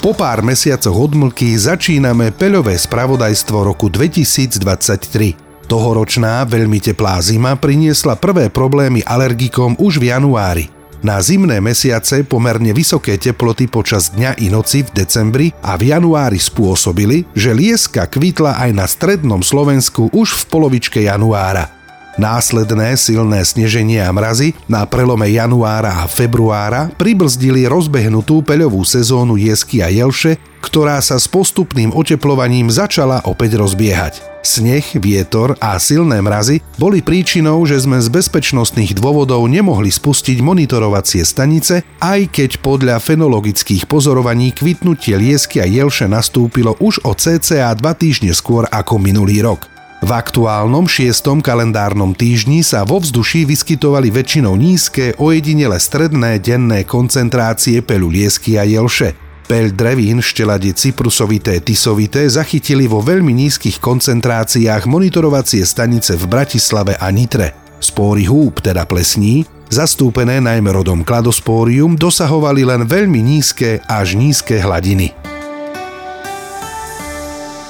Po pár mesiacoch odmlky začíname peľové spravodajstvo roku 2023. Tohoročná veľmi teplá zima priniesla prvé problémy alergikom už v januári. Na zimné mesiace pomerne vysoké teploty počas dňa i noci v decembri a v januári spôsobili, že lieska kvitla aj na strednom Slovensku už v polovičke januára. Následné silné sneženie a mrazy na prelome januára a februára pribrzdili rozbehnutú peľovú sezónu jesky a jelše, ktorá sa s postupným oteplovaním začala opäť rozbiehať. Sneh, vietor a silné mrazy boli príčinou, že sme z bezpečnostných dôvodov nemohli spustiť monitorovacie stanice, aj keď podľa fenologických pozorovaní kvitnutie liesky a jelše nastúpilo už o cca 2 týždne skôr ako minulý rok. V aktuálnom šiestom kalendárnom týždni sa vo vzduší vyskytovali väčšinou nízke, ojedinele stredné denné koncentrácie peľu liesky a jelše. Peľ drevín štelade cyprusovité tisovité zachytili vo veľmi nízkych koncentráciách monitorovacie stanice v Bratislave a Nitre. Spóry húb, teda plesní, zastúpené najmä rodom kladospórium, dosahovali len veľmi nízke až nízke hladiny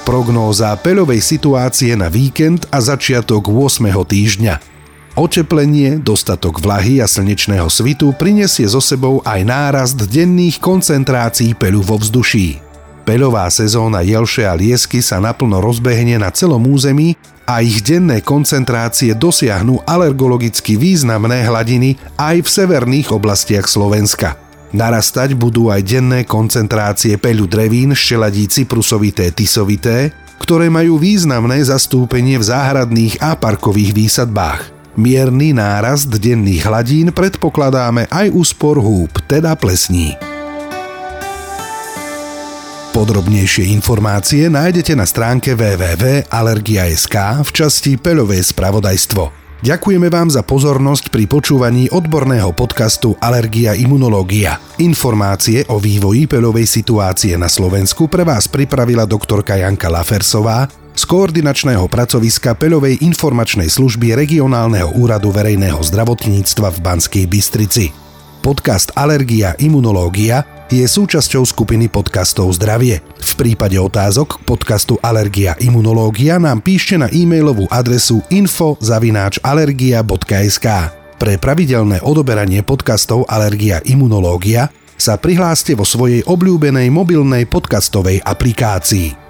prognóza peľovej situácie na víkend a začiatok 8. týždňa. Oteplenie, dostatok vlahy a slnečného svitu prinesie so sebou aj nárast denných koncentrácií peľu vo vzduší. Peľová sezóna jelše a liesky sa naplno rozbehne na celom území a ich denné koncentrácie dosiahnu alergologicky významné hladiny aj v severných oblastiach Slovenska. Narastať budú aj denné koncentrácie peľu drevín, šteladí cyprusovité tisovité, ktoré majú významné zastúpenie v záhradných a parkových výsadbách. Mierny nárast denných hladín predpokladáme aj úspor húb, teda plesní. Podrobnejšie informácie nájdete na stránke www.alergia.sk v časti Peľové spravodajstvo. Ďakujeme vám za pozornosť pri počúvaní odborného podcastu Alergia imunológia. Informácie o vývoji peľovej situácie na Slovensku pre vás pripravila doktorka Janka Lafersová z koordinačného pracoviska Peľovej informačnej služby regionálneho úradu verejného zdravotníctva v Banskej Bystrici. Podcast Alergia imunológia je súčasťou skupiny podcastov Zdravie. V prípade otázok k podcastu Alergia Imunológia nám píšte na e-mailovú adresu info.alergia.sk. Pre pravidelné odoberanie podcastov Alergia Imunológia sa prihláste vo svojej obľúbenej mobilnej podcastovej aplikácii.